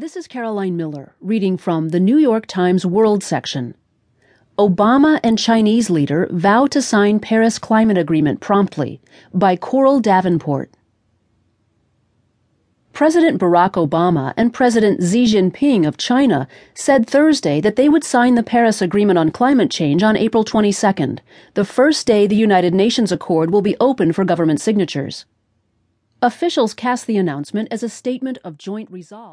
This is Caroline Miller reading from the New York Times World section. Obama and Chinese leader vow to sign Paris climate agreement promptly by Coral Davenport. President Barack Obama and President Xi Jinping of China said Thursday that they would sign the Paris Agreement on climate change on April 22nd, the first day the United Nations Accord will be open for government signatures. Officials cast the announcement as a statement of joint resolve.